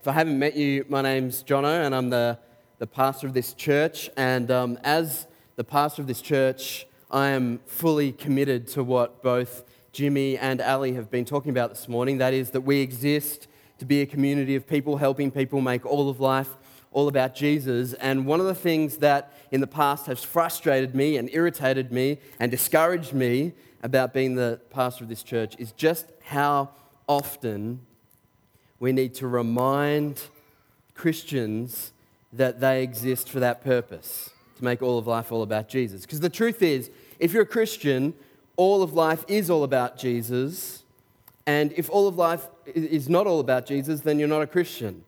If I haven't met you, my name's Jono, and I'm the, the pastor of this church. And um, as the pastor of this church, I am fully committed to what both Jimmy and Ali have been talking about this morning. That is, that we exist to be a community of people helping people make all of life all about Jesus. And one of the things that in the past has frustrated me and irritated me and discouraged me about being the pastor of this church is just how often we need to remind Christians that they exist for that purpose, to make all of life all about Jesus. Because the truth is, if you're a Christian, all of life is all about Jesus. And if all of life is not all about Jesus, then you're not a Christian.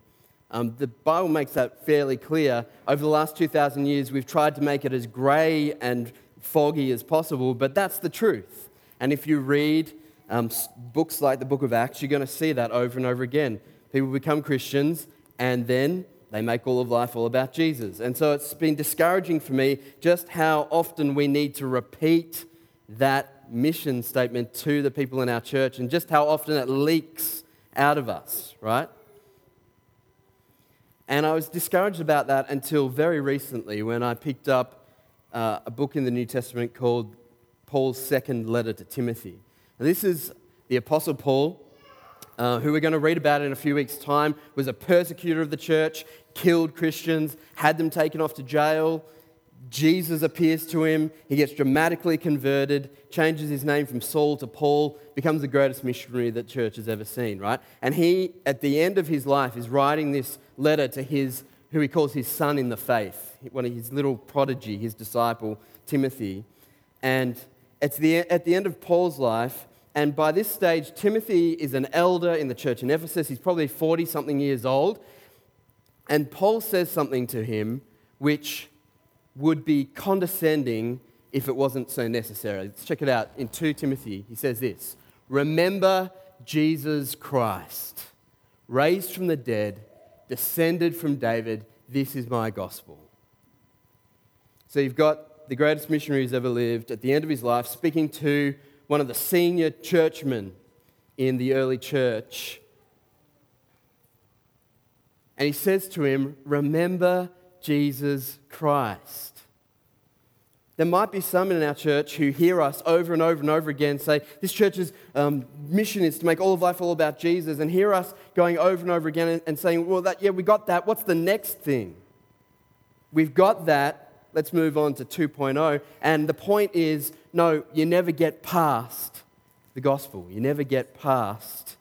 Um, the Bible makes that fairly clear. Over the last 2,000 years, we've tried to make it as grey and foggy as possible, but that's the truth. And if you read um, books like the book of Acts, you're going to see that over and over again. People become Christians and then they make all of life all about Jesus. And so it's been discouraging for me just how often we need to repeat that mission statement to the people in our church and just how often it leaks out of us, right? And I was discouraged about that until very recently when I picked up uh, a book in the New Testament called Paul's Second Letter to Timothy. This is the Apostle Paul, uh, who we're going to read about in a few weeks' time, was a persecutor of the church, killed Christians, had them taken off to jail. Jesus appears to him. He gets dramatically converted, changes his name from Saul to Paul, becomes the greatest missionary that church has ever seen, right? And he, at the end of his life, is writing this letter to his, who he calls his son in the faith, one of his little prodigy, his disciple, Timothy. And it's the, at the end of Paul's life, and by this stage, Timothy is an elder in the church in Ephesus. He's probably 40 something years old. And Paul says something to him which would be condescending if it wasn't so necessary. Let's check it out. In 2 Timothy, he says this Remember Jesus Christ, raised from the dead, descended from David. This is my gospel. So you've got the greatest missionary who's ever lived at the end of his life speaking to one of the senior churchmen in the early church. And he says to him, Remember Jesus Christ. There might be some in our church who hear us over and over and over again say, This church's um, mission is to make all of life all about Jesus, and hear us going over and over again and, and saying, Well, that, yeah, we got that. What's the next thing? We've got that. Let's move on to 2.0. And the point is no, you never get past the gospel. You never get past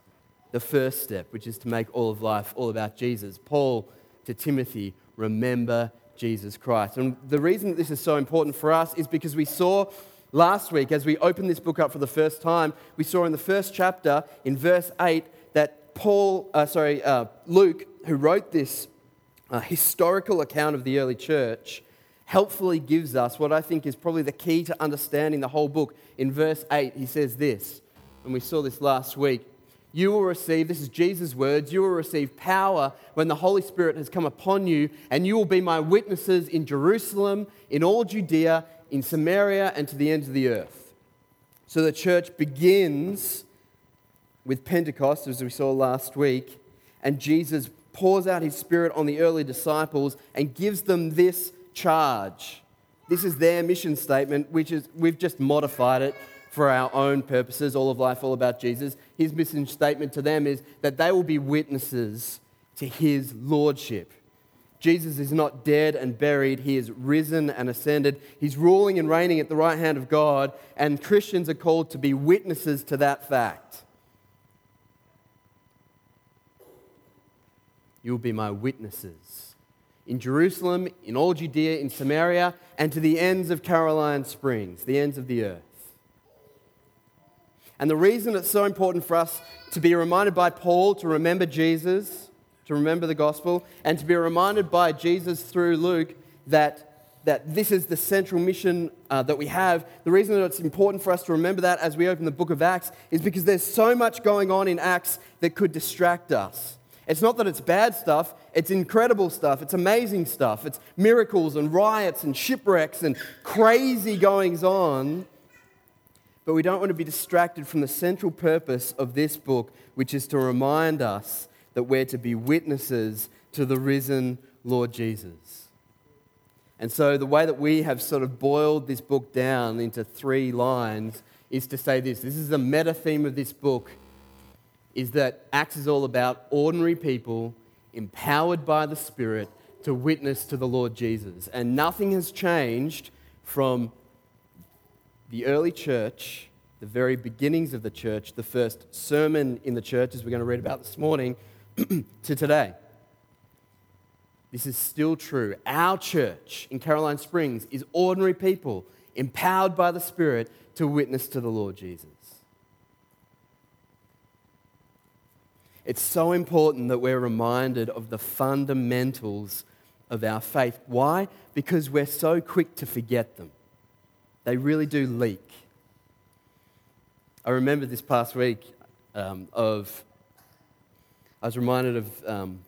the first step, which is to make all of life all about Jesus. Paul to Timothy, remember Jesus Christ. And the reason that this is so important for us is because we saw last week, as we opened this book up for the first time, we saw in the first chapter, in verse 8, that Paul, uh, sorry, uh, Luke, who wrote this uh, historical account of the early church, helpfully gives us what I think is probably the key to understanding the whole book. In verse 8, he says this, and we saw this last week. You will receive, this is Jesus' words, you will receive power when the Holy Spirit has come upon you, and you will be my witnesses in Jerusalem, in all Judea, in Samaria, and to the ends of the earth. So the church begins with Pentecost, as we saw last week, and Jesus pours out his Spirit on the early disciples and gives them this charge. This is their mission statement, which is we've just modified it for our own purposes, all of life, all about Jesus. His mission statement to them is that they will be witnesses to his lordship. Jesus is not dead and buried, he is risen and ascended. He's ruling and reigning at the right hand of God, and Christians are called to be witnesses to that fact. You'll be my witnesses in Jerusalem, in all Judea, in Samaria, and to the ends of Caroline Springs, the ends of the earth. And the reason it's so important for us to be reminded by Paul to remember Jesus, to remember the gospel, and to be reminded by Jesus through Luke that, that this is the central mission uh, that we have, the reason that it's important for us to remember that as we open the book of Acts is because there's so much going on in Acts that could distract us. It's not that it's bad stuff, it's incredible stuff, it's amazing stuff, it's miracles and riots and shipwrecks and crazy goings on. But we don't want to be distracted from the central purpose of this book, which is to remind us that we're to be witnesses to the risen Lord Jesus. And so, the way that we have sort of boiled this book down into three lines is to say this this is the meta theme of this book is that Acts is all about ordinary people empowered by the Spirit to witness to the Lord Jesus. And nothing has changed from the early church, the very beginnings of the church, the first sermon in the church, as we're going to read about this morning, to today. This is still true. Our church in Caroline Springs is ordinary people empowered by the Spirit to witness to the Lord Jesus. It's so important that we're reminded of the fundamentals of our faith. Why? Because we're so quick to forget them. They really do leak. I remember this past week um, of, I was reminded of, um,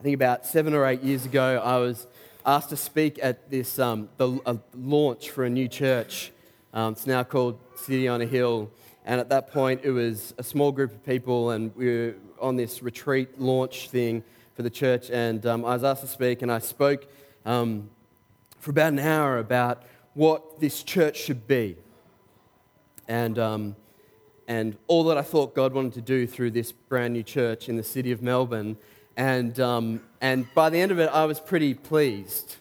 I think about seven or eight years ago, I was asked to speak at this um, the launch for a new church. Um, it's now called City on a Hill. And at that point, it was a small group of people, and we were on this retreat launch thing for the church. And um, I was asked to speak, and I spoke um, for about an hour about what this church should be. And, um, and all that I thought God wanted to do through this brand new church in the city of Melbourne. And, um, and by the end of it, I was pretty pleased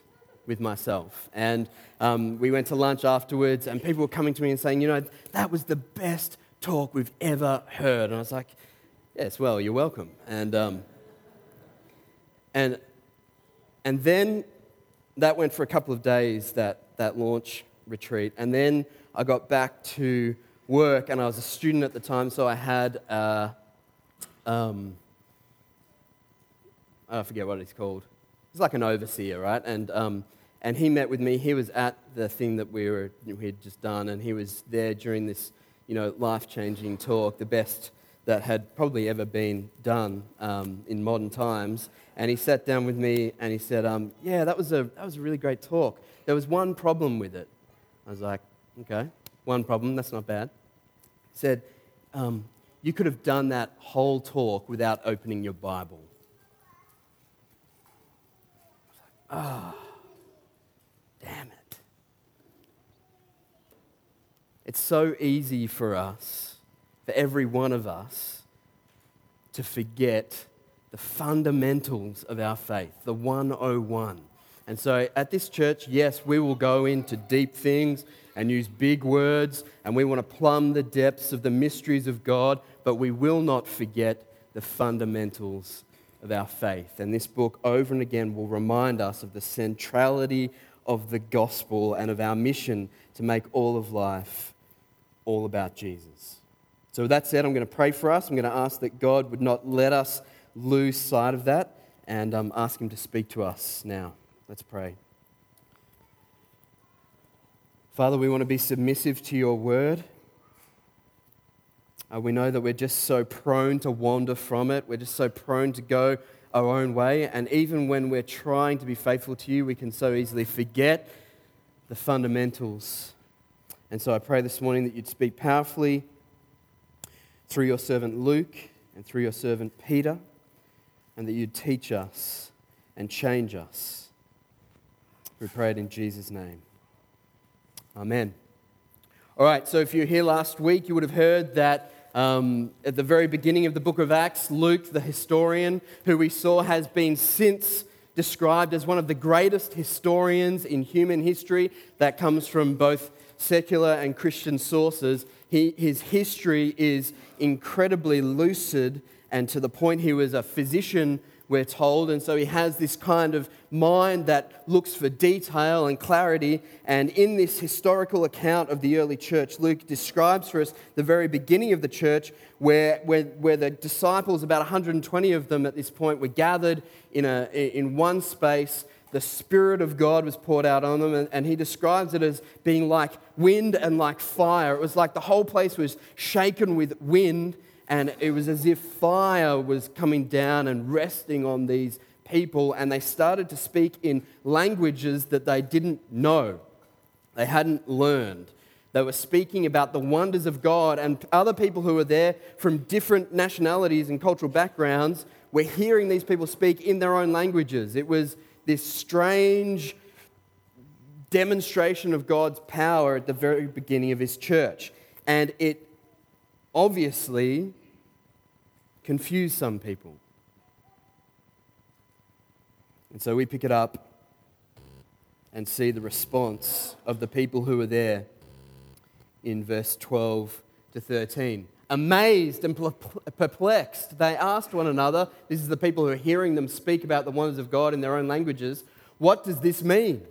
with myself. And um, we went to lunch afterwards, and people were coming to me and saying, You know, that was the best talk we've ever heard. And I was like, Yes, well, you're welcome. And, um, and, and then that went for a couple of days, that, that launch retreat. And then I got back to work, and I was a student at the time, so I had, uh, um, I forget what it's called. It's like an overseer, right? And, um, and he met with me. He was at the thing that we, were, we had just done, and he was there during this you know, life changing talk, the best that had probably ever been done um, in modern times. And he sat down with me and he said, um, Yeah, that was, a, that was a really great talk. There was one problem with it. I was like, Okay, one problem, that's not bad. He said, um, You could have done that whole talk without opening your Bible. Ah, like, oh, damn it. It's so easy for us, for every one of us, to forget the fundamentals of our faith, the 101. And so at this church, yes, we will go into deep things and use big words, and we want to plumb the depths of the mysteries of God, but we will not forget the fundamentals of our faith. And this book, over and again, will remind us of the centrality of the gospel and of our mission to make all of life all about Jesus. So, with that said, I'm going to pray for us. I'm going to ask that God would not let us lose sight of that and um, ask Him to speak to us now. Let's pray. Father, we want to be submissive to your word. Uh, we know that we're just so prone to wander from it. We're just so prone to go our own way. And even when we're trying to be faithful to you, we can so easily forget the fundamentals. And so I pray this morning that you'd speak powerfully through your servant Luke and through your servant Peter, and that you'd teach us and change us. We pray it in Jesus' name. Amen. All right, so if you were here last week, you would have heard that um, at the very beginning of the book of Acts, Luke, the historian, who we saw has been since described as one of the greatest historians in human history. That comes from both secular and Christian sources. He, his history is incredibly lucid, and to the point he was a physician we're told. And so he has this kind of mind that looks for detail and clarity. And in this historical account of the early church, Luke describes for us the very beginning of the church, where, where, where the disciples, about 120 of them at this point, were gathered in, a, in one space. The Spirit of God was poured out on them, and, and he describes it as being like wind and like fire. It was like the whole place was shaken with wind and it was as if fire was coming down and resting on these people, and they started to speak in languages that they didn't know, they hadn't learned. They were speaking about the wonders of God, and other people who were there from different nationalities and cultural backgrounds were hearing these people speak in their own languages. It was this strange demonstration of God's power at the very beginning of his church. And it obviously confused some people. And so we pick it up and see the response of the people who were there in verse 12 to 13. Amazed and perplexed, they asked one another, this is the people who are hearing them speak about the wonders of God in their own languages, what does this mean?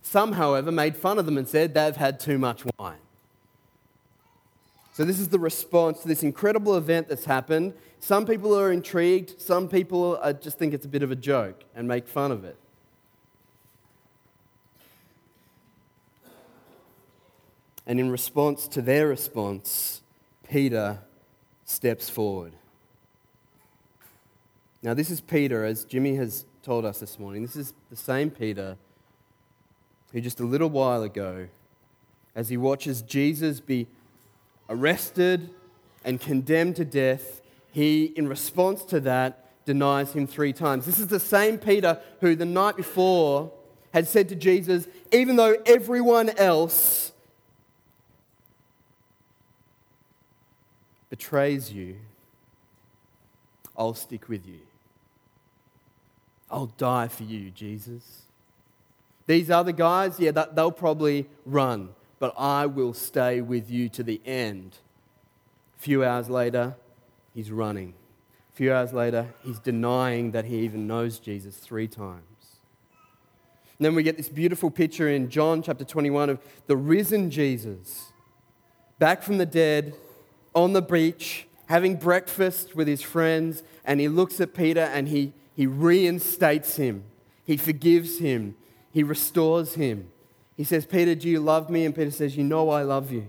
Some, however, made fun of them and said they've had too much wine. So, this is the response to this incredible event that's happened. Some people are intrigued, some people just think it's a bit of a joke and make fun of it. And in response to their response, Peter steps forward. Now, this is Peter, as Jimmy has told us this morning. This is the same Peter who, just a little while ago, as he watches Jesus be arrested and condemned to death, he, in response to that, denies him three times. This is the same Peter who, the night before, had said to Jesus, Even though everyone else betrays you, I'll stick with you. I'll die for you, Jesus. These other guys, yeah, they'll probably run, but I will stay with you to the end. A few hours later, he's running. A few hours later, he's denying that he even knows Jesus three times. And then we get this beautiful picture in John chapter 21 of the risen Jesus, back from the dead, on the beach having breakfast with his friends, and he looks at Peter and he, he reinstates him. He forgives him. He restores him. He says, Peter, do you love me? And Peter says, You know I love you.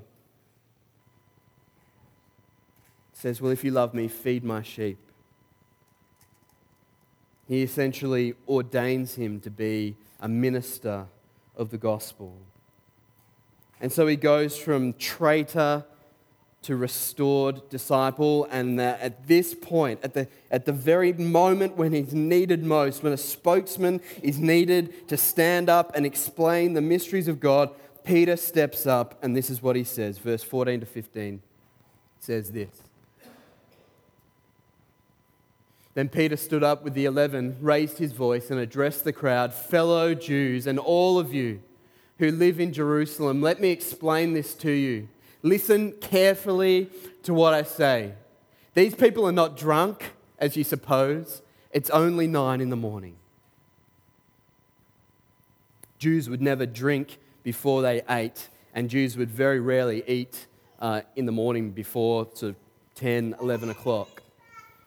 He says, Well, if you love me, feed my sheep. He essentially ordains him to be a minister of the gospel. And so he goes from traitor to restored disciple. And at this point, at the, at the very moment when he's needed most, when a spokesman is needed to stand up and explain the mysteries of God, Peter steps up, and this is what he says. Verse 14 to 15 says this. Then Peter stood up with the eleven, raised his voice, and addressed the crowd Fellow Jews, and all of you who live in Jerusalem, let me explain this to you. Listen carefully to what I say. These people are not drunk, as you suppose. It's only nine in the morning. Jews would never drink before they ate, and Jews would very rarely eat uh, in the morning before sort of 10, 11 o'clock.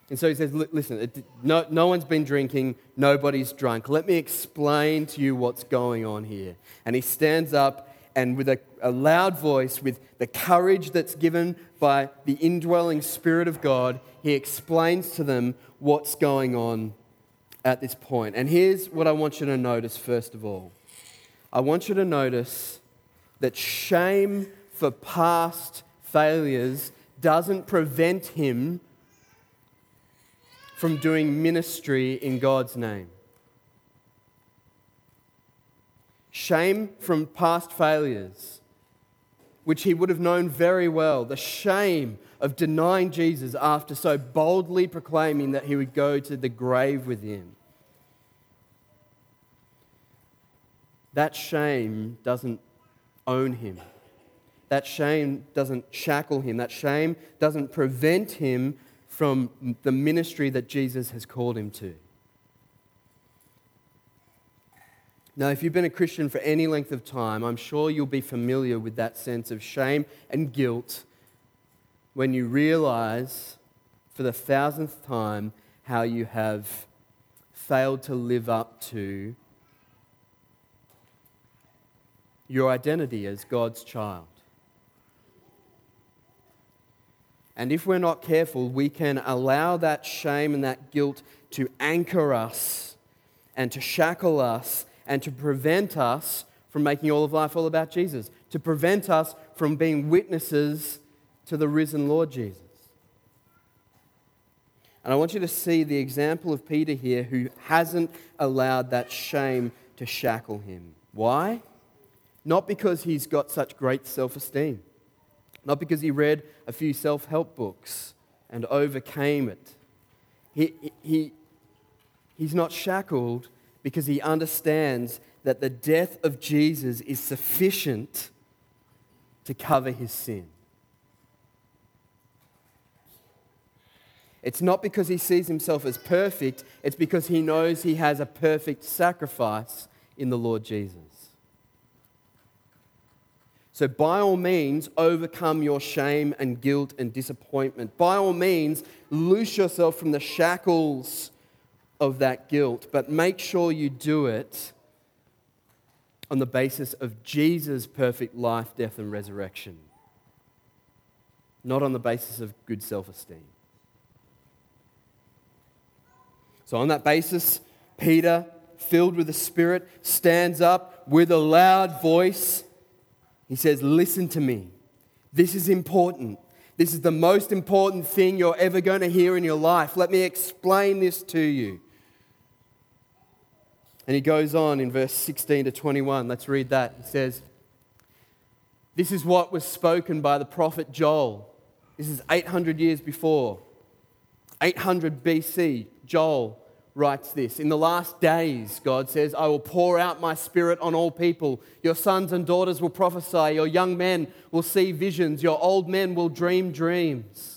And so he says, Listen, it, no, no one's been drinking, nobody's drunk. Let me explain to you what's going on here. And he stands up and with a, a, loud voice, with the courage that's given by the indwelling Spirit of God, he explains to them what's going on at this point. And here's what I want you to notice first of all I want you to notice that shame for past failures doesn't prevent him from doing ministry in God's name. Shame from past failures, which he would have known very well, the shame of denying Jesus after so boldly proclaiming that he would go to the grave with him. That shame doesn't own him. That shame doesn't shackle him. That shame doesn't prevent him from the ministry that Jesus has called him to. Now, if you've been a Christian for any length of time, I'm sure you'll be familiar with that sense of shame and guilt when you realize for the thousandth time how you have failed to live up to your identity as God's child. And if we're not careful, we can allow that shame and that guilt to anchor us and to shackle us and to prevent us from making all of life all about Jesus, to prevent us from being witnesses to the risen Lord Jesus. And I want you to see the example of Peter here who hasn't allowed that shame to shackle him. Why? Not because he's got such great self esteem, not because he read a few self help books and overcame it. He, he, he's not shackled because he understands that the death of Jesus is sufficient to cover his sin. It's not because he sees himself as perfect, it's because he knows he has a perfect sacrifice in the Lord Jesus. So, by all means, overcome your shame and guilt and disappointment. By all means, loose yourself from the shackles of that guilt, but make sure you do it on the basis of Jesus' perfect life, death, and resurrection, not on the basis of good self esteem. So, on that basis, Peter, filled with the Spirit, stands up with a loud voice. He says, Listen to me. This is important. This is the most important thing you're ever going to hear in your life. Let me explain this to you. And he goes on in verse 16 to 21. Let's read that. He says, This is what was spoken by the prophet Joel. This is 800 years before. 800 BC. Joel writes this In the last days, God says, I will pour out my spirit on all people. Your sons and daughters will prophesy, your young men will see visions, your old men will dream dreams.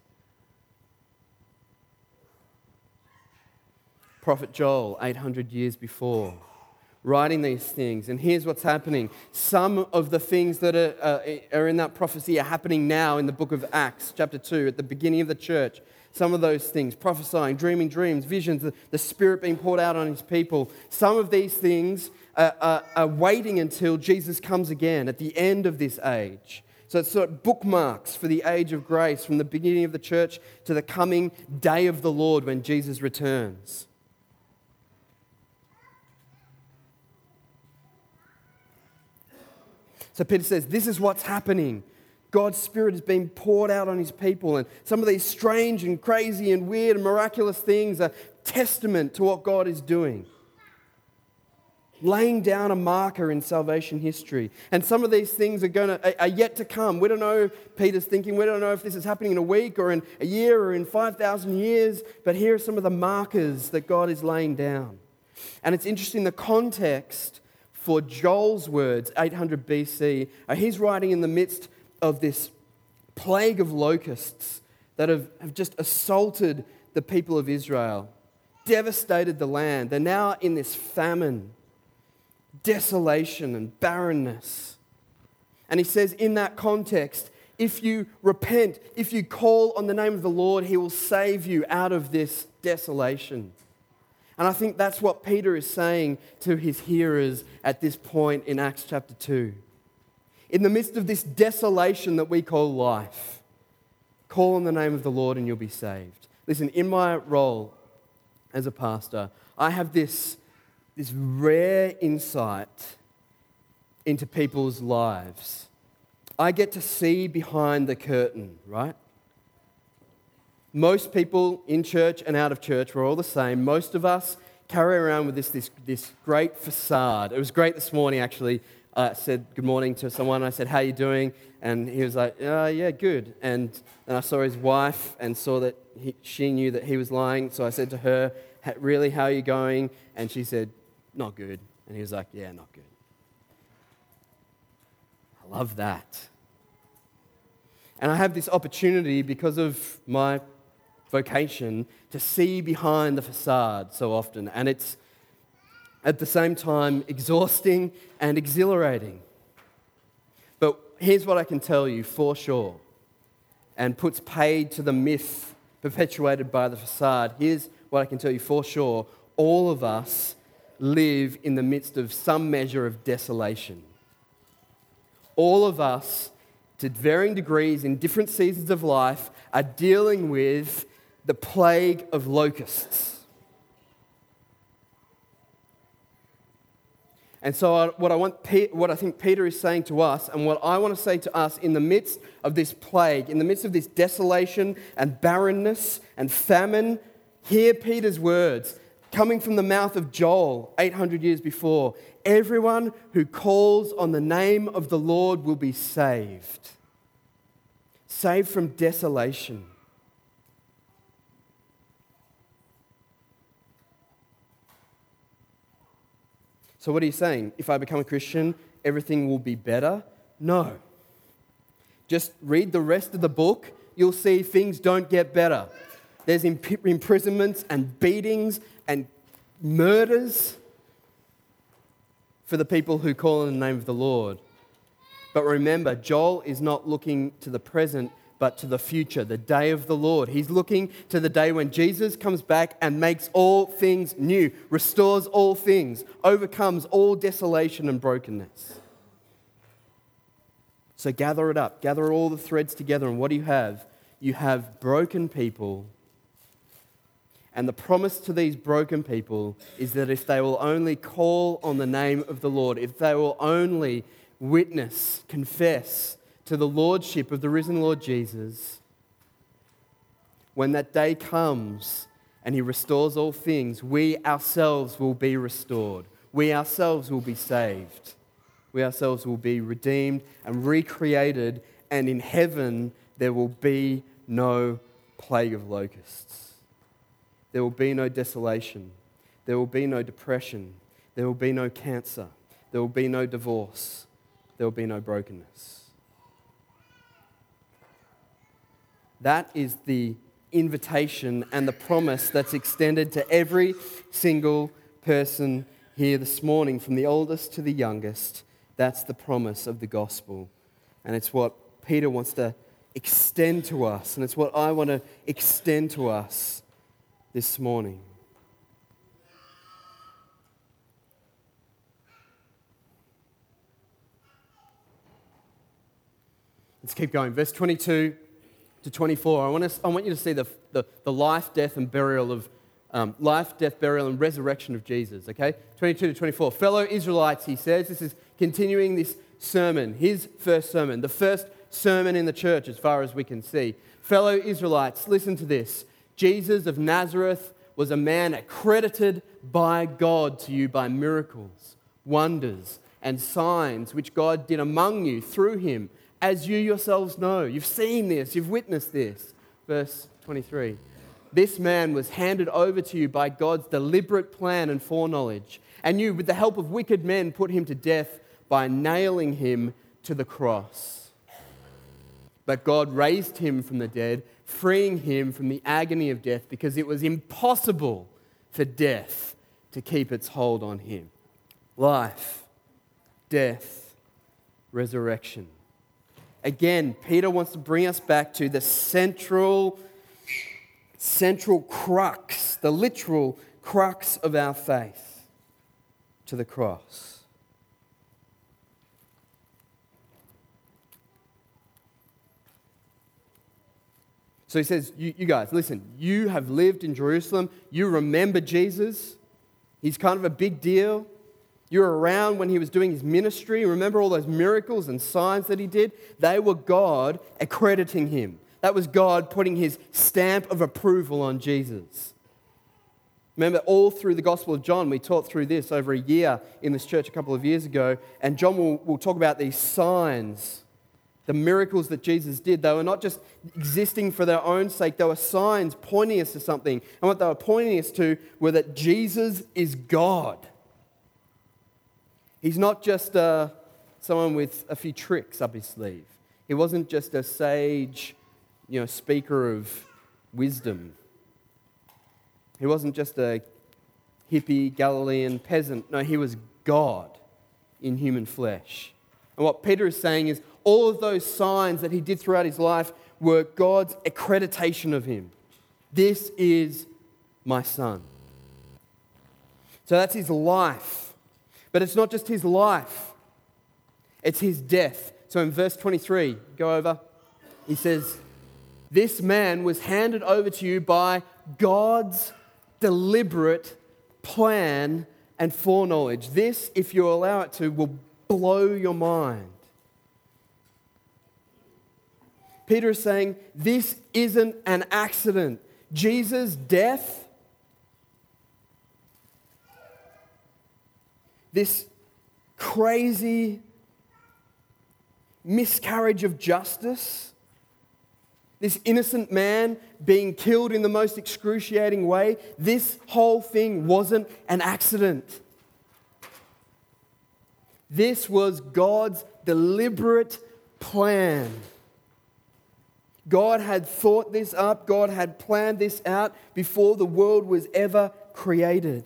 Prophet Joel, 800 years before, writing these things. And here's what's happening. Some of the things that are, uh, are in that prophecy are happening now in the book of Acts, chapter 2, at the beginning of the church some of those things prophesying, dreaming dreams, visions, the, the Spirit being poured out on His people. Some of these things are, are, are waiting until Jesus comes again at the end of this age. So it's sort of bookmarks for the age of grace from the beginning of the church to the coming day of the Lord when Jesus returns. So Peter says, This is what's happening. God's Spirit is being poured out on His people. And some of these strange and crazy and weird and miraculous things are testament to what God is doing. Laying down a marker in salvation history. And some of these things are, to, are yet to come. We don't know, Peter's thinking, we don't know if this is happening in a week or in a year or in 5,000 years, but here are some of the markers that God is laying down. And it's interesting the context for Joel's words, 800 BC. Uh, he's writing in the midst of this plague of locusts that have, have just assaulted the people of Israel, devastated the land. They're now in this famine, desolation, and barrenness. And he says, in that context, if you repent, if you call on the name of the Lord, he will save you out of this desolation. And I think that's what Peter is saying to his hearers at this point in Acts chapter 2 in the midst of this desolation that we call life, call on the name of the Lord and you'll be saved. Listen, in my role as a pastor, I have this, this rare insight into people's lives. I get to see behind the curtain, right? Most people in church and out of church, we're all the same. Most of us carry around with this, this, this great facade. It was great this morning, actually uh, said good morning to someone. I said, How you doing? And he was like, uh, Yeah, good. And then I saw his wife and saw that he, she knew that he was lying. So I said to her, Really, how are you going? And she said, Not good. And he was like, Yeah, not good. I love that. And I have this opportunity because of my vocation to see behind the facade so often. And it's at the same time exhausting and exhilarating. But here's what I can tell you for sure. and puts paid to the myth perpetuated by the facade. Here's what I can tell you for sure all of us live in the midst of some measure of desolation. All of us, to varying degrees in different seasons of life, are dealing with the plague of locusts. And so, what I, want, what I think Peter is saying to us, and what I want to say to us in the midst of this plague, in the midst of this desolation and barrenness and famine, hear Peter's words coming from the mouth of Joel 800 years before. Everyone who calls on the name of the Lord will be saved, saved from desolation. So, what are you saying? If I become a Christian, everything will be better? No. Just read the rest of the book, you'll see things don't get better. There's imp- imprisonments and beatings and murders for the people who call in the name of the Lord. But remember, Joel is not looking to the present, but to the future, the day of the Lord. He's looking to the day when Jesus comes back and makes all things new, restores all things, overcomes all desolation and brokenness. So gather it up, gather all the threads together, and what do you have? You have broken people. And the promise to these broken people is that if they will only call on the name of the Lord, if they will only witness, confess, to the lordship of the risen Lord Jesus, when that day comes and he restores all things, we ourselves will be restored. We ourselves will be saved. We ourselves will be redeemed and recreated, and in heaven there will be no plague of locusts. There will be no desolation. There will be no depression. There will be no cancer. There will be no divorce. There will be no brokenness. That is the invitation and the promise that's extended to every single person here this morning, from the oldest to the youngest. That's the promise of the gospel. And it's what Peter wants to extend to us, and it's what I want to extend to us this morning. Let's keep going. Verse 22 to 24, I want, to, I want you to see the, the, the life, death, and burial of um, life, death, burial, and resurrection of Jesus. Okay? 22 to 24. Fellow Israelites, he says, this is continuing this sermon, his first sermon, the first sermon in the church as far as we can see. Fellow Israelites, listen to this. Jesus of Nazareth was a man accredited by God to you by miracles, wonders, and signs which God did among you through him as you yourselves know. You've seen this, you've witnessed this. Verse 23. This man was handed over to you by God's deliberate plan and foreknowledge, and you, with the help of wicked men, put him to death by nailing him to the cross. But God raised him from the dead, freeing him from the agony of death because it was impossible for death to keep its hold on him. Life, death, resurrection. Again, Peter wants to bring us back to the central, central crux, the literal crux of our faith, to the cross. So he says, you, you, guys, listen, you have lived in Jerusalem. You remember Jesus. He's kind of a big deal. You were around when he was doing his ministry. Remember all those miracles and signs that he did? They were God accrediting him. That was God putting his stamp of approval on Jesus. Remember, all through the Gospel of John, we taught through this over a year in this church a couple of years ago, and John will, will talk about these signs, the miracles that Jesus did. They were not just existing for their own sake, they were signs pointing us to something. And what they were pointing us to were that Jesus is God. He's not just uh, someone with a few tricks up his sleeve. He wasn't just a sage, you know, speaker of wisdom. He wasn't just a hippie Galilean peasant. No, he was God in human flesh. And what Peter is saying is all of those signs that he did throughout his life were God's accreditation of him. This is my son. So that's his life. But it's not just his life, it's his death. So in verse 23, go over, he says, This man was handed over to you by God's deliberate plan and foreknowledge. This, if you allow it to, will blow your mind. Peter is saying this isn't an accident. Jesus' death, this crazy miscarriage of justice, this innocent man being killed in the most excruciating way, this whole thing wasn't an accident. This was God's deliberate plan. God had thought this up, God had planned this out before the world was ever created.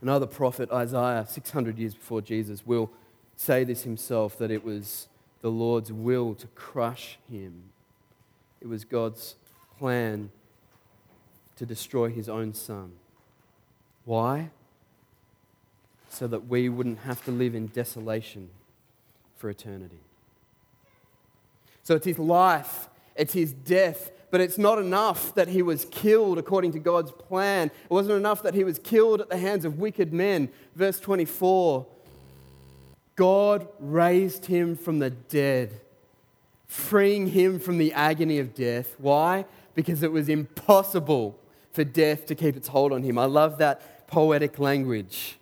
Another prophet, Isaiah, 600 years before Jesus, will say this himself that it was the Lord's will to crush him. It was God's plan to destroy his own son. Why? so that we wouldn't have to live in desolation for eternity. So it's his life, it's his death, but it's not enough that he was killed according to God's plan. It wasn't enough that he was killed at the hands of wicked men. Verse 24 God raised him from the dead, freeing him from the agony of death. Why? Because it was impossible for death to keep its hold on him. I love that poetic language.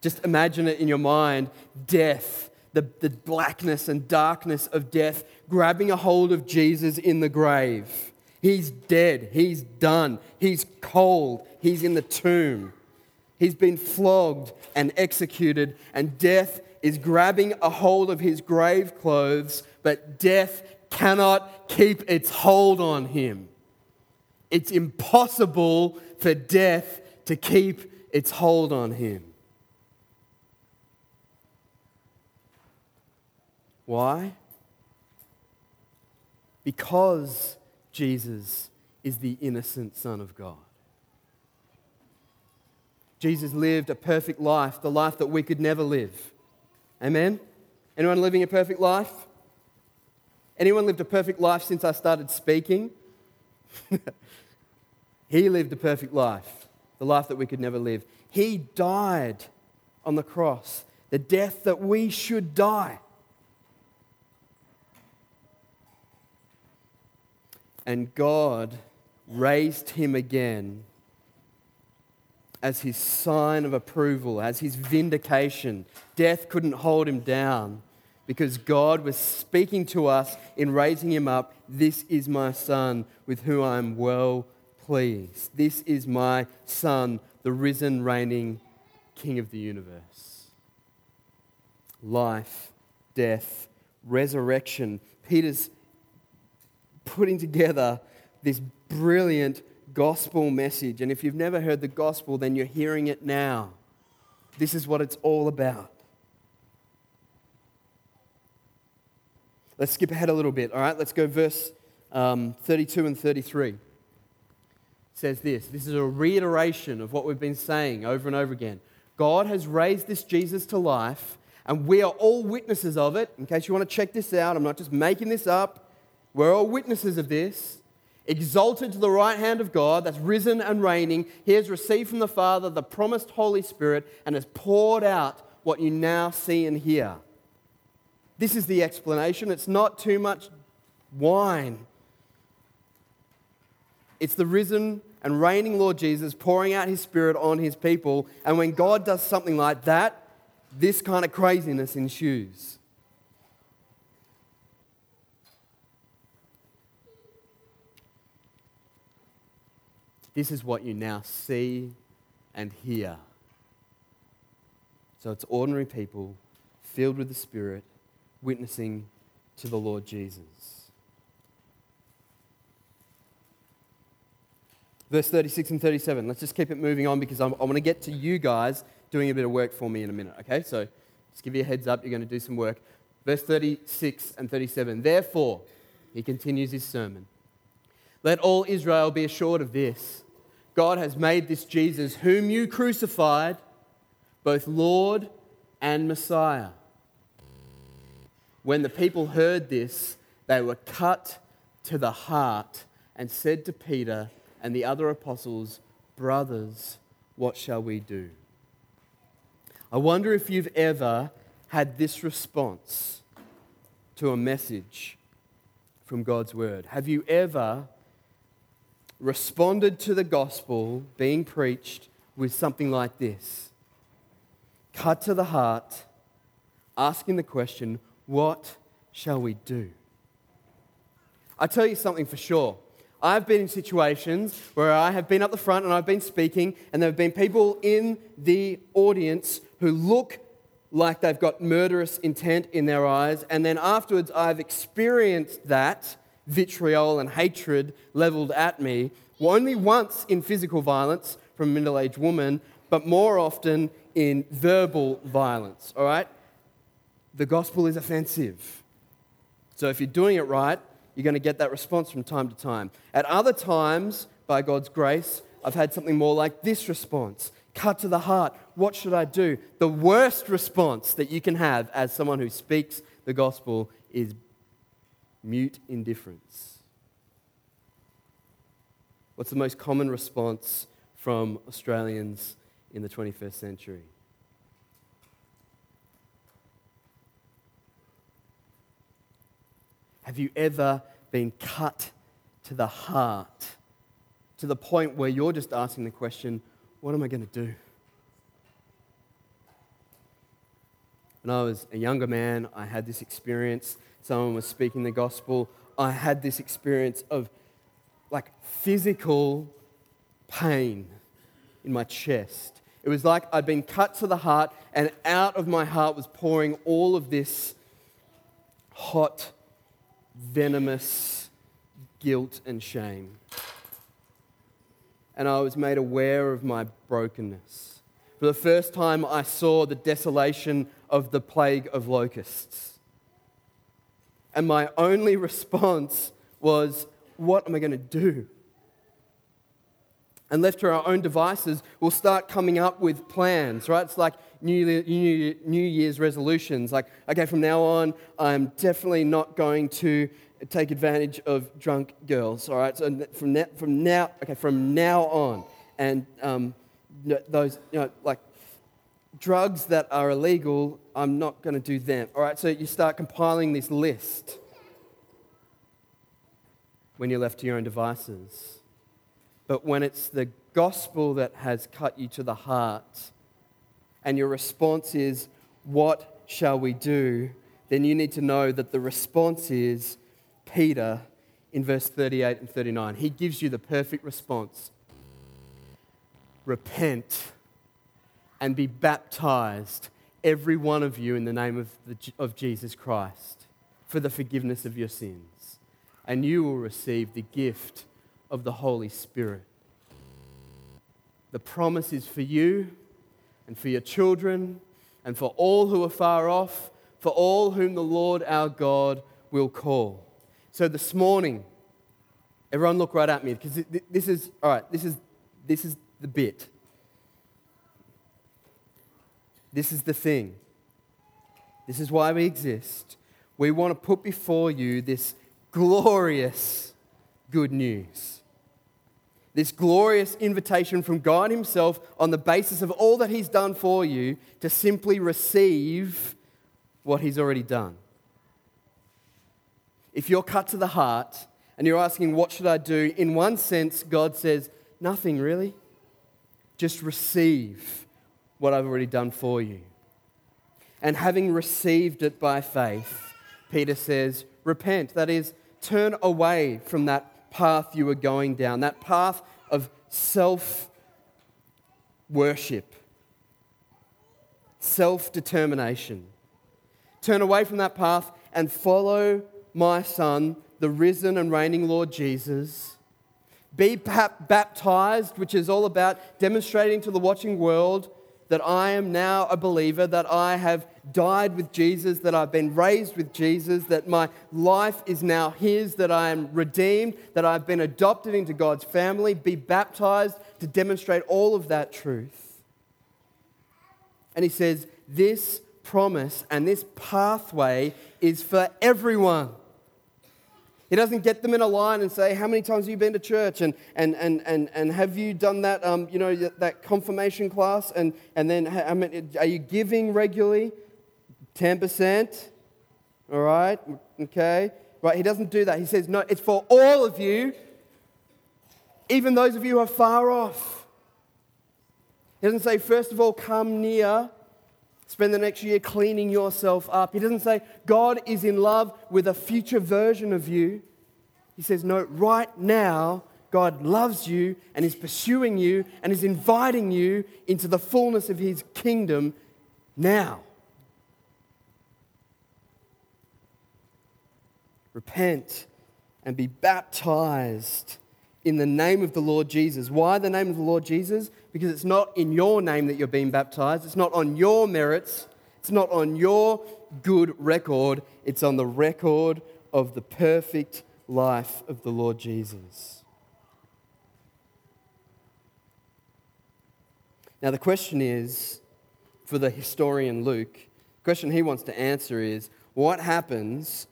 Just imagine it in your mind death, the, the blackness and darkness of death, grabbing a hold of Jesus in the grave. He's dead. He's done. He's cold. He's in the tomb. He's been flogged and executed, and death is grabbing a hold of his grave clothes, but death cannot keep its hold on him. It's impossible for death to keep its hold on him. Why? Because Jesus is the innocent Son of God. Jesus lived a perfect life, the life that we could never live. Amen? Anyone living a perfect life? Anyone lived a perfect life since I started speaking? he lived a perfect life, the life that we could never live. He died on the cross, the death that we should die. And God raised him again as his sign of approval, as his vindication. Death couldn't hold him down because God was speaking to us in raising him up. This is my son with whom I am well pleased. This is my son, the risen, reigning king of the universe. Life, death, resurrection. Peter's putting together this brilliant gospel message. And if you've never heard the gospel, then you're hearing it now. This is what it's all about. Let's skip ahead a little bit, all right? Let's go verse um, 32 and 33. It says this this is a reiteration of what we've been saying over and over again. God has raised this Jesus to life, and we are all witnesses of it. In case you want to check this out, I'm not just making this up. We're all witnesses of this. Exalted to the right hand of God, that's risen and reigning. He has received from the Father the promised Holy Spirit and has poured out what you now see and hear. This is the explanation. It's not too much wine. It's the risen and reigning Lord Jesus pouring out his Spirit on his people. And when God does something like that, this kind of craziness ensues. This is what you now see and hear. So it's ordinary people filled with the Spirit, witnessing to the Lord Jesus. Verse 36 and 37. Let's just keep it moving on because I'm, I want to get to you guys doing a bit of work for me in a minute, okay? So Just give you a heads up, you're going to do some work. Verse 36 and 37. Therefore, he continues his sermon. Let all Israel be assured of this God has made this Jesus, whom you crucified, both Lord and Messiah. When the people heard this, they were cut to the heart and said to Peter and the other apostles, Brothers, what shall we do? I wonder if you've ever had this response to a message from God's word. Have you ever responded to the gospel being preached with something like this? Cut to the heart, asking the question, What shall we do? I tell you something for sure. I've been in situations where I have been up the front and I've been speaking, and there have been people in the audience who look like they've got murderous intent in their eyes, and then afterwards I've experienced that vitriol and hatred leveled at me, only once in physical violence from a middle aged woman, but more often in verbal violence, all right? The gospel is offensive. So if you're doing it right, you're going to get that response from time to time. At other times, by God's grace, I've had something more like this response cut to the heart. What should I do? The worst response that you can have as someone who speaks the gospel is mute indifference. What's the most common response from Australians in the 21st century? Have you ever been cut to the heart to the point where you're just asking the question, what am I going to do? When I was a younger man, I had this experience. Someone was speaking the gospel. I had this experience of like physical pain in my chest. It was like I'd been cut to the heart, and out of my heart was pouring all of this hot venomous guilt and shame. And I was made aware of my brokenness. For the first time, I saw the desolation of the plague of locusts. And my only response was, What am I going to do? And left to our own devices, we'll start coming up with plans, right? It's like New, Year's resolutions. Like, okay, from now on, I'm definitely not going to take advantage of drunk girls. All right, so from now, from now, okay, from now on, and um, those, you know, like drugs that are illegal, I'm not going to do them. All right, so you start compiling this list when you're left to your own devices. But when it's the gospel that has cut you to the heart, and your response is, What shall we do? then you need to know that the response is Peter in verse 38 and 39. He gives you the perfect response Repent and be baptized, every one of you, in the name of, the, of Jesus Christ, for the forgiveness of your sins. And you will receive the gift of the Holy Spirit. The promise is for you and for your children and for all who are far off, for all whom the Lord our God will call. So this morning, everyone look right at me because this is, all right, this is, this is the bit. This is the thing. This is why we exist. We want to put before you this glorious good news this glorious invitation from God Himself on the basis of all that He's done for you to simply receive what He's already done. If you're cut to the heart and you're asking, What should I do? In one sense, God says, Nothing really. Just receive what I've already done for you. And having received it by faith, Peter says, Repent. That is, turn away from that path you were going down, that path of self worship, self determination. Turn away from that path and follow my Son, the risen and reigning Lord Jesus. Be baptized, which is all about demonstrating to the watching world that I am now a believer, that I have died with Jesus, that I've been raised with Jesus, that my life is now His, that I am redeemed, that I've been adopted into God's family, be baptized to demonstrate all of that truth. And He says, This promise and this pathway is for everyone. He doesn't get them in a line and say, How many times have you been to church? And, and, and, and, and have you done that, um, you know, that confirmation class? And, and then, I mean, are you giving regularly? 10%? All right? Okay? Right? He doesn't do that. He says, No, it's for all of you, even those of you who are far off. He doesn't say, First of all, come near. Spend the next year cleaning yourself up. He doesn't say God is in love with a future version of you. He says, No, right now, God loves you and is pursuing you and is inviting you into the fullness of his kingdom now. Repent and be baptized in the name of the Lord Jesus. Why the name of the Lord Jesus? Because it's not in your name that you're being baptized, it's not on your merits, it's not on your good record, it's on the record of the perfect life of the Lord Jesus. Now, the question is for the historian Luke, the question he wants to answer is what happens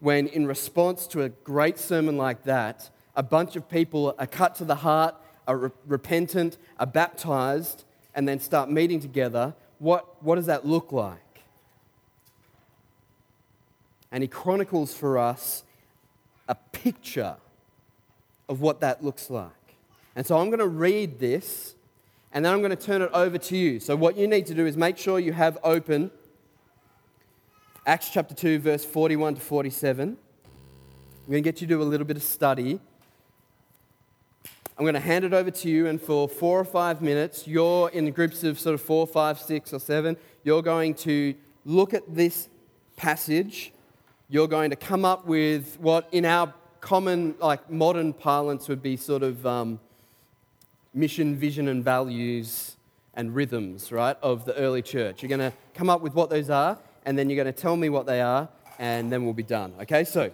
when, in response to a great sermon like that, a bunch of people are cut to the heart, are re- repentant, are baptized, and then start meeting together, what, what does that look like? And he chronicles for us a picture of what that looks like. And so I'm going to read this, and then I'm going to turn it over to you. So, what you need to do is make sure you have open Acts chapter 2, verse 41 to 47. I'm going to get you to do a little bit of study I'm going to hand it over to you, and for four or five minutes, you're in groups of sort of four, five, six, or seven. You're going to look at this passage. You're going to come up with what, in our common, like modern parlance, would be sort of um, mission, vision, and values and rhythms, right, of the early church. You're going to come up with what those are, and then you're going to tell me what they are, and then we'll be done. Okay, so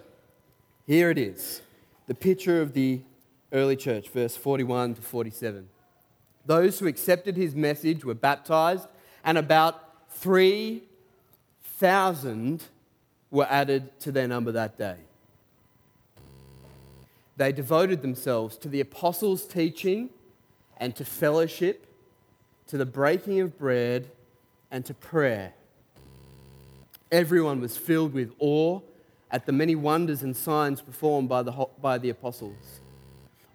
here it is the picture of the early church, verse 41 to 47. Those who accepted his message were baptized, and about 3,000 were added to their number that day. They devoted themselves to the apostles' teaching and to fellowship, to the breaking of bread, and to prayer. Everyone was filled with awe at the many wonders and signs performed by the, by the apostles.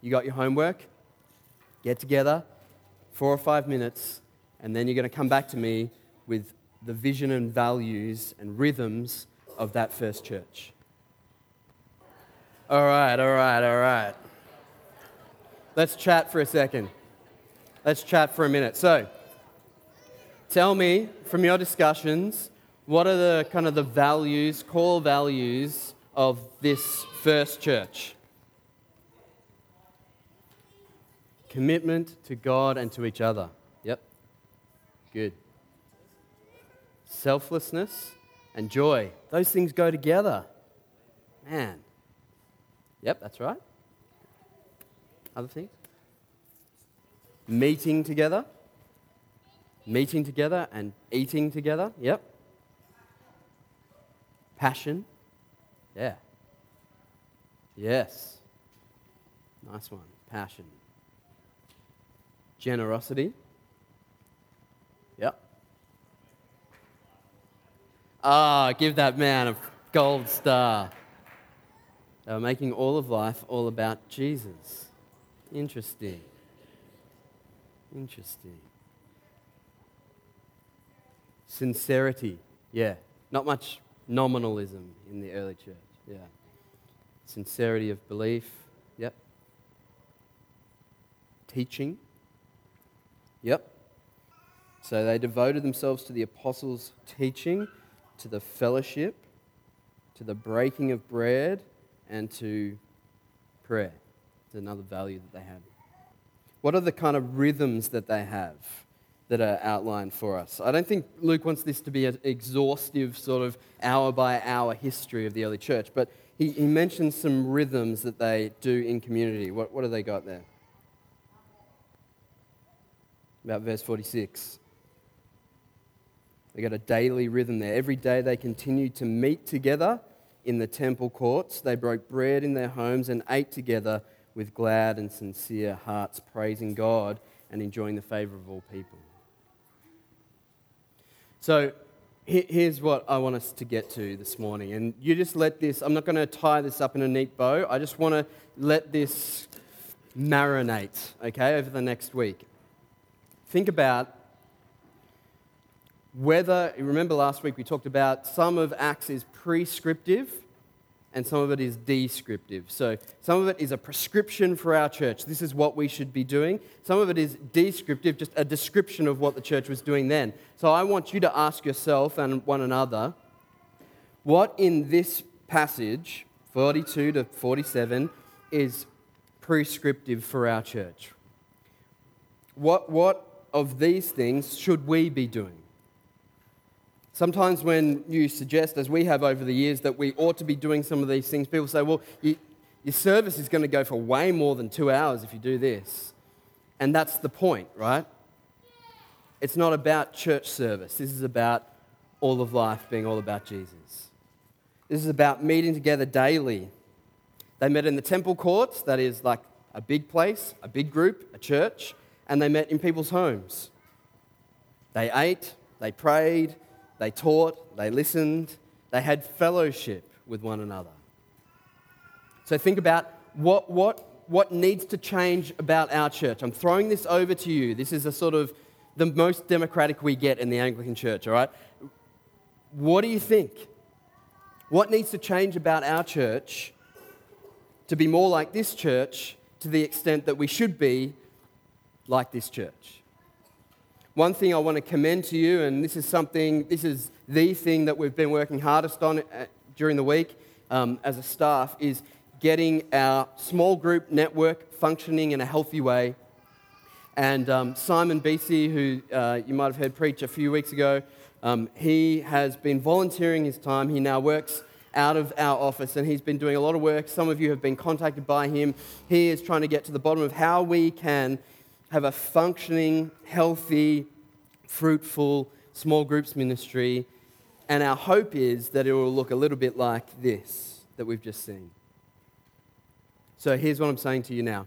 You got your homework? Get together, four or five minutes, and then you're going to come back to me with the vision and values and rhythms of that first church. All right, all right, all right. Let's chat for a second. Let's chat for a minute. So, tell me from your discussions, what are the kind of the values, core values of this first church? Commitment to God and to each other. Yep. Good. Selflessness and joy. Those things go together. Man. Yep, that's right. Other things? Meeting together. Meeting together and eating together. Yep. Passion. Yeah. Yes. Nice one. Passion. Generosity. Yep. Ah, give that man a gold star. They were making all of life all about Jesus. Interesting. Interesting. Sincerity. Yeah. Not much nominalism in the early church. Yeah. Sincerity of belief. Yep. Teaching. Yep. So they devoted themselves to the apostles' teaching, to the fellowship, to the breaking of bread, and to prayer. It's another value that they had. What are the kind of rhythms that they have that are outlined for us? I don't think Luke wants this to be an exhaustive, sort of hour by hour history of the early church, but he, he mentions some rhythms that they do in community. What, what have they got there? About verse 46. They got a daily rhythm there. Every day they continued to meet together in the temple courts. They broke bread in their homes and ate together with glad and sincere hearts, praising God and enjoying the favor of all people. So, here's what I want us to get to this morning. And you just let this, I'm not going to tie this up in a neat bow. I just want to let this marinate, okay, over the next week. Think about whether, remember last week we talked about some of Acts is prescriptive and some of it is descriptive. So some of it is a prescription for our church. This is what we should be doing. Some of it is descriptive, just a description of what the church was doing then. So I want you to ask yourself and one another what in this passage, 42 to 47, is prescriptive for our church? What, what of these things should we be doing? Sometimes, when you suggest, as we have over the years, that we ought to be doing some of these things, people say, well, you, your service is going to go for way more than two hours if you do this. And that's the point, right? It's not about church service. This is about all of life being all about Jesus. This is about meeting together daily. They met in the temple courts, that is like a big place, a big group, a church, and they met in people's homes. They ate, they prayed, they taught, they listened, they had fellowship with one another. So think about what, what, what needs to change about our church. I'm throwing this over to you. This is a sort of the most democratic we get in the Anglican church, all right? What do you think? What needs to change about our church to be more like this church to the extent that we should be like this church? One thing I want to commend to you, and this is something, this is the thing that we've been working hardest on uh, during the week um, as a staff, is getting our small group network functioning in a healthy way. And um, Simon Beasy, who uh, you might have heard preach a few weeks ago, um, he has been volunteering his time. He now works out of our office and he's been doing a lot of work. Some of you have been contacted by him. He is trying to get to the bottom of how we can have a functioning, healthy, fruitful small groups ministry. And our hope is that it will look a little bit like this that we've just seen. So here's what I'm saying to you now.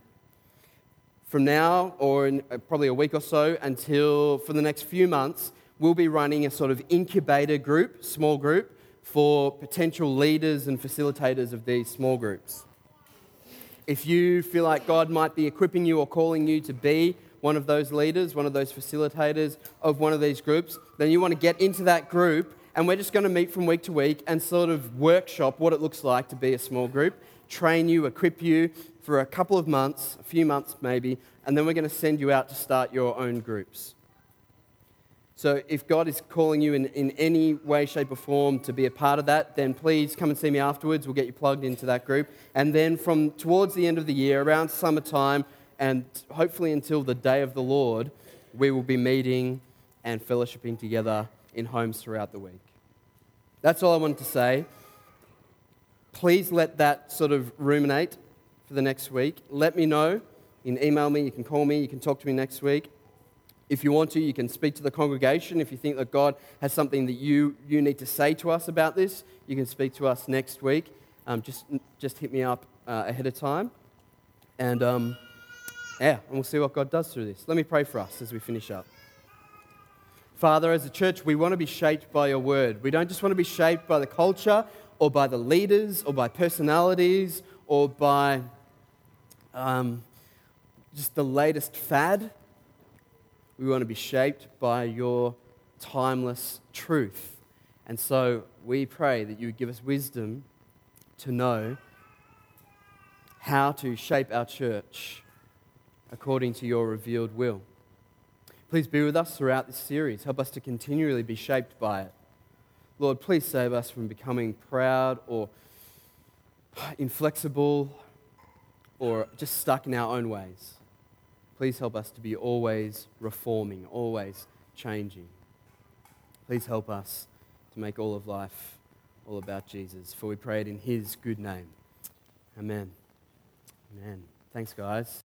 From now, or in uh, probably a week or so, until for the next few months, we'll be running a sort of incubator group, small group, for potential leaders and facilitators of these small groups. If you feel like God might be equipping you or calling you to be one of those leaders, one of those facilitators of one of these groups, then you want to get into that group and we're just going to meet from week to week and sort of workshop what it looks like to be a small group, train you, equip you for a couple of months, a few months maybe, and then we're going to send you out to start your own groups. So if God is calling you in, in any way, shape, or form to be a part of that, then please come and see me afterwards. We'll get you plugged into that group. And then from towards the end of the year, around summertime, and hopefully until the day of the Lord, we will be meeting and fellowshipping together in homes throughout the week. That's all I wanted to say. Please let that sort of ruminate for the next week. Let me know. You can email me, you can call me, you can talk to me next week. If you want to, you can speak to the congregation. If you think that God has something that you, you need to say to us about this, you can speak to us next week. Um, just, just hit me up uh, ahead of time. And um, yeah, and we'll see what God does through this. Let me pray for us as we finish up. Father, as a church, we want to be shaped by your word. We don't just want to be shaped by the culture or by the leaders or by personalities or by um, just the latest fad. We want to be shaped by your timeless truth. And so we pray that you would give us wisdom to know how to shape our church according to your revealed will. Please be with us throughout this series. Help us to continually be shaped by it. Lord, please save us from becoming proud or inflexible or just stuck in our own ways. Please help us to be always reforming, always changing. Please help us to make all of life all about Jesus. For we pray it in his good name. Amen. Amen. Thanks, guys.